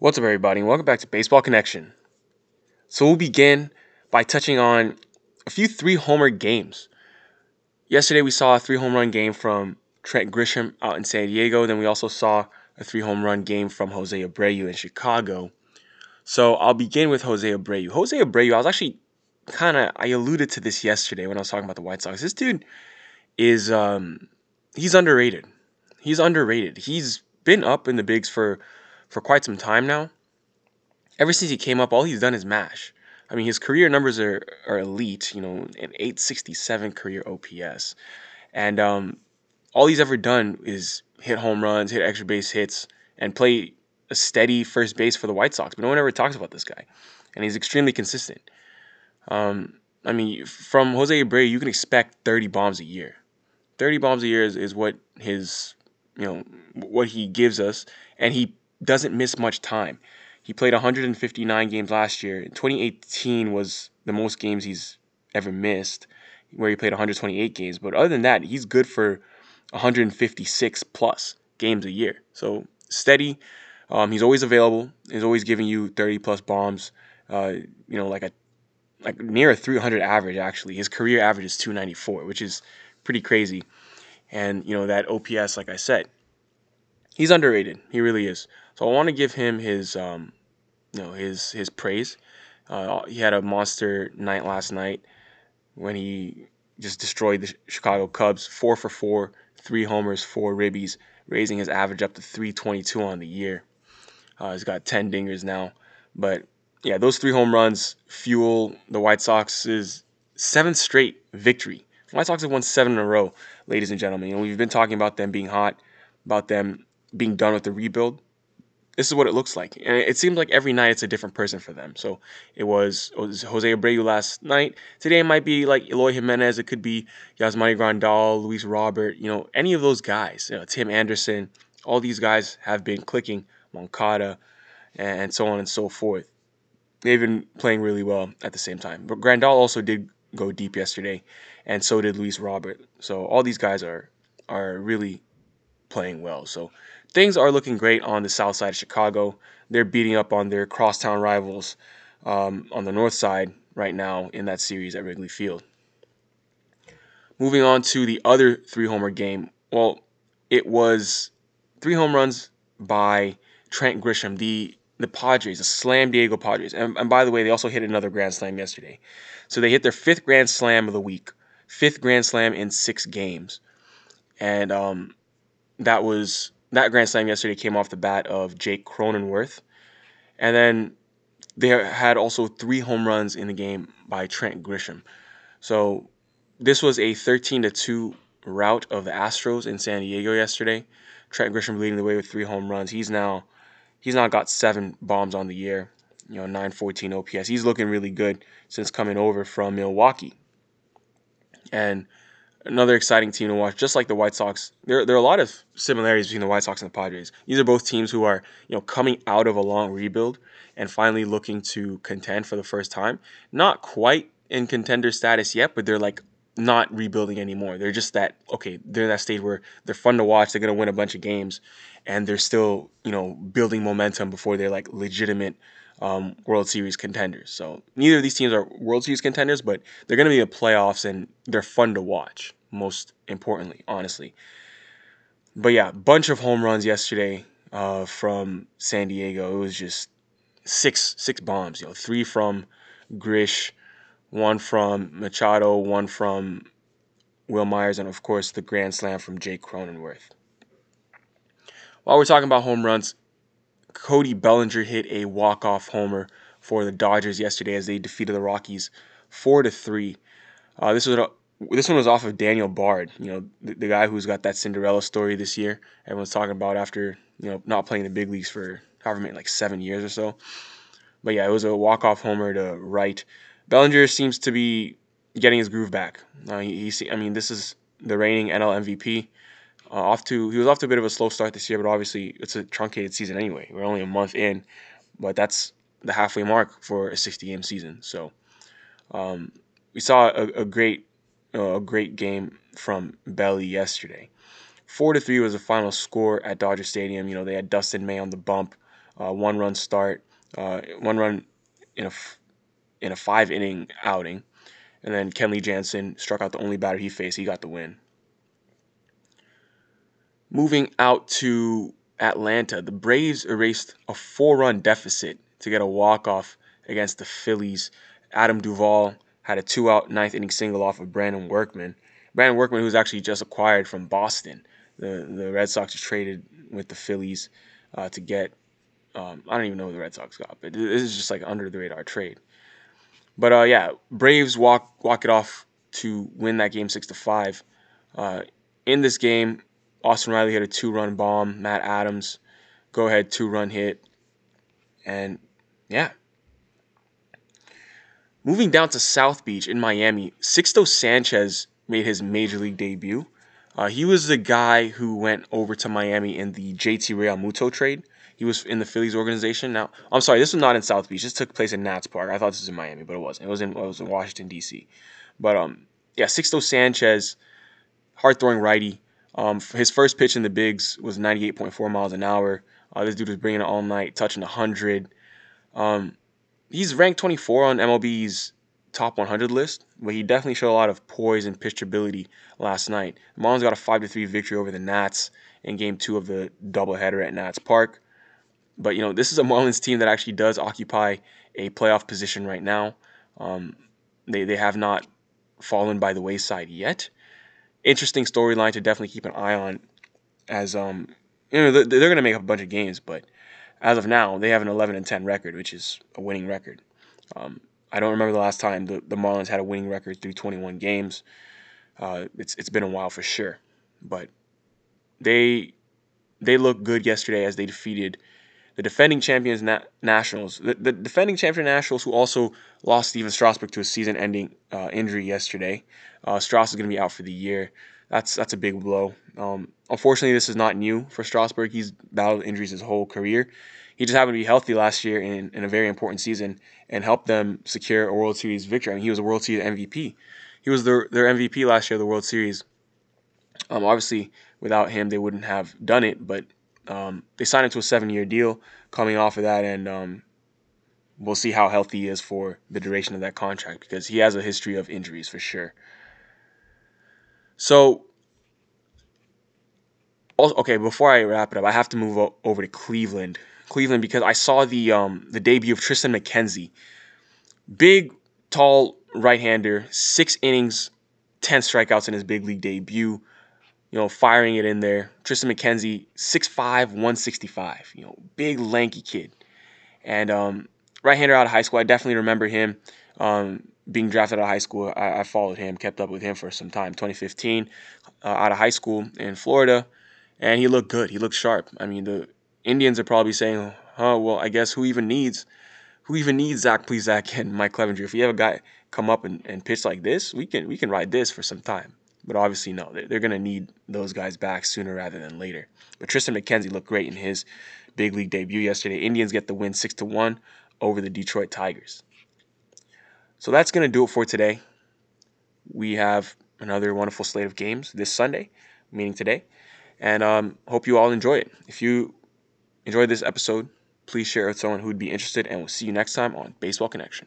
What's up, everybody, and welcome back to Baseball Connection. So, we'll begin by touching on a few three homer games. Yesterday, we saw a three home run game from Trent Grisham out in San Diego. Then, we also saw a three home run game from Jose Abreu in Chicago. So, I'll begin with Jose Abreu. Jose Abreu, I was actually kind of, I alluded to this yesterday when I was talking about the White Sox. This dude is, um, he's underrated. He's underrated. He's been up in the bigs for for quite some time now. Ever since he came up, all he's done is mash. I mean, his career numbers are, are elite, you know, an 867 career OPS. And um, all he's ever done is hit home runs, hit extra base hits, and play a steady first base for the White Sox. But no one ever talks about this guy. And he's extremely consistent. Um, I mean, from Jose Abreu, you can expect 30 bombs a year. 30 bombs a year is, is what his, you know, what he gives us. And he doesn't miss much time. He played 159 games last year. 2018 was the most games he's ever missed, where he played 128 games. But other than that, he's good for 156 plus games a year. So steady. Um, he's always available. He's always giving you 30 plus bombs. Uh, you know, like a like near a 300 average actually. His career average is 294, which is pretty crazy. And you know that OPS, like I said, he's underrated. He really is. So I want to give him his, um, you know, his his praise. Uh, he had a monster night last night when he just destroyed the Chicago Cubs, four for four, three homers, four ribbies, raising his average up to 322 on the year. Uh, he's got 10 dingers now, but yeah, those three home runs fuel the White Sox's seventh straight victory. White Sox have won seven in a row, ladies and gentlemen. You know, we've been talking about them being hot, about them being done with the rebuild this is what it looks like. And it seems like every night it's a different person for them. So it was, it was Jose Abreu last night. Today it might be like Eloy Jimenez. It could be Yasmani Grandal, Luis Robert, you know, any of those guys. You know, Tim Anderson. All these guys have been clicking. Moncada and so on and so forth. They've been playing really well at the same time. But Grandal also did go deep yesterday, and so did Luis Robert. So all these guys are are really playing well. So things are looking great on the south side of Chicago. They're beating up on their crosstown rivals um, on the north side right now in that series at Wrigley Field. Moving on to the other three homer game. Well, it was three home runs by Trent Grisham, the the Padres, the Slam Diego Padres. And, and by the way, they also hit another grand slam yesterday. So they hit their fifth grand slam of the week, fifth grand slam in six games. And um, that was that grand slam yesterday came off the bat of Jake Cronenworth. And then they had also three home runs in the game by Trent Grisham. So this was a 13 to 2 rout of the Astros in San Diego yesterday. Trent Grisham leading the way with three home runs. He's now he's now got seven bombs on the year. You know, 914 OPS. He's looking really good since coming over from Milwaukee. And another exciting team to watch, just like the White Sox. There, there are a lot of similarities between the White Sox and the Padres. These are both teams who are, you know, coming out of a long rebuild and finally looking to contend for the first time. Not quite in contender status yet, but they're like not rebuilding anymore. They're just that okay, they're in that stage where they're fun to watch, they're gonna win a bunch of games, and they're still, you know, building momentum before they're like legitimate um, World Series contenders. So neither of these teams are World Series contenders, but they're going to be in the playoffs and they're fun to watch. Most importantly, honestly. But yeah, bunch of home runs yesterday uh, from San Diego. It was just six six bombs. You know, three from Grish, one from Machado, one from Wil Myers, and of course the grand slam from Jake Cronenworth. While we're talking about home runs, Cody Bellinger hit a walk-off homer for the Dodgers yesterday as they defeated the Rockies four to three. Uh, this was a, this one was off of Daniel Bard, you know, the, the, guy who's got that Cinderella story this year. Everyone's talking about after you know not playing the big leagues for however many like seven years or so. But yeah, it was a walk-off homer to right. Bellinger seems to be getting his groove back. Uh, he, he, I mean, this is the reigning NL MVP. Uh, off to he was off to a bit of a slow start this year, but obviously it's a truncated season anyway. We're only a month in, but that's the halfway mark for a 60 game season. So um, we saw a, a great uh, a great game from Belly yesterday. Four to three was the final score at Dodger Stadium. You know they had Dustin May on the bump uh, one run start, uh, one run in a in a five inning outing, and then Kenley Jansen struck out the only batter he faced. He got the win. Moving out to Atlanta, the Braves erased a four run deficit to get a walk off against the Phillies. Adam Duvall had a two out ninth inning single off of Brandon Workman. Brandon Workman, who's actually just acquired from Boston. The, the Red Sox traded with the Phillies uh, to get, um, I don't even know who the Red Sox got, but this is just like under the radar trade. But uh, yeah, Braves walk walk it off to win that game six to five. Uh, in this game, Austin Riley hit a two run bomb. Matt Adams, go ahead two run hit, and yeah. Moving down to South Beach in Miami, Sixto Sanchez made his major league debut. Uh, he was the guy who went over to Miami in the JT Realmuto trade. He was in the Phillies organization. Now, I'm sorry, this was not in South Beach. This took place in Nats Park. I thought this was in Miami, but it wasn't. It was in it was in Washington D.C. But um, yeah, Sixto Sanchez, hard throwing righty. Um, his first pitch in the bigs was 98.4 miles an hour. Uh, this dude was bringing it all night, touching 100. Um, he's ranked 24 on MLB's top 100 list, but he definitely showed a lot of poise and pitchability last night. The Marlins got a 5 3 victory over the Nats in game two of the doubleheader at Nats Park. But, you know, this is a Marlins team that actually does occupy a playoff position right now. Um, they, they have not fallen by the wayside yet. Interesting storyline to definitely keep an eye on as, um, you know, they're, going to make up a bunch of games, but as of now, they have an 11 and 10 record, which is a winning record. Um, I don't remember the last time the, the Marlins had a winning record through 21 games. Uh, it's it's been a while for sure, but they they looked good yesterday as they defeated the defending champions na- Nationals. The, the, defending champion Nationals who also lost Stephen Strasburg to a season-ending uh, injury yesterday. Uh, is going to be out for the year. That's that's a big blow. Um, unfortunately, this is not new for Strasburg. He's battled injuries his whole career. He just happened to be healthy last year in, in a very important season and helped them secure a World Series victory. I mean, he was a World Series MVP. He was their, their MVP last year of the World Series. Um, obviously, without him, they wouldn't have done it, but um, they signed him to a seven year deal coming off of that, and um, we'll see how healthy he is for the duration of that contract because he has a history of injuries for sure. So, okay, before I wrap it up, I have to move over to Cleveland Cleveland because I saw the um, the debut of Triston McKenzie. Big, tall right-hander, six innings, ten strikeouts in his big league debut. You know, firing it in there. Triston McKenzie, 6'5", 165. You know, big lanky kid, and um, right-hander out of high school. I definitely remember him. Um, being drafted out of high school, I, I, followed him, kept up with him for some time. 2015, uh, out of high school in Florida, and he looked good. He looked sharp. I mean, the Indians are probably saying, "Oh, well, I guess who even needs who even needs Zach Plesac and Mike Clevinger? If you have a guy come up and, and pitch like this, we can we can ride this for some time." But obviously, no, they're, going to need those guys back sooner rather than later. But Triston McKenzie looked great in his big league debut yesterday. Indians get the win six to one over the Detroit Tigers. So that's going to do it for today. We have another wonderful slate of games this Sunday, meaning today, and um, hope you all enjoy it. If you enjoyed this episode, please share it with someone who would be interested, and we'll see you next time on Baseball Connection.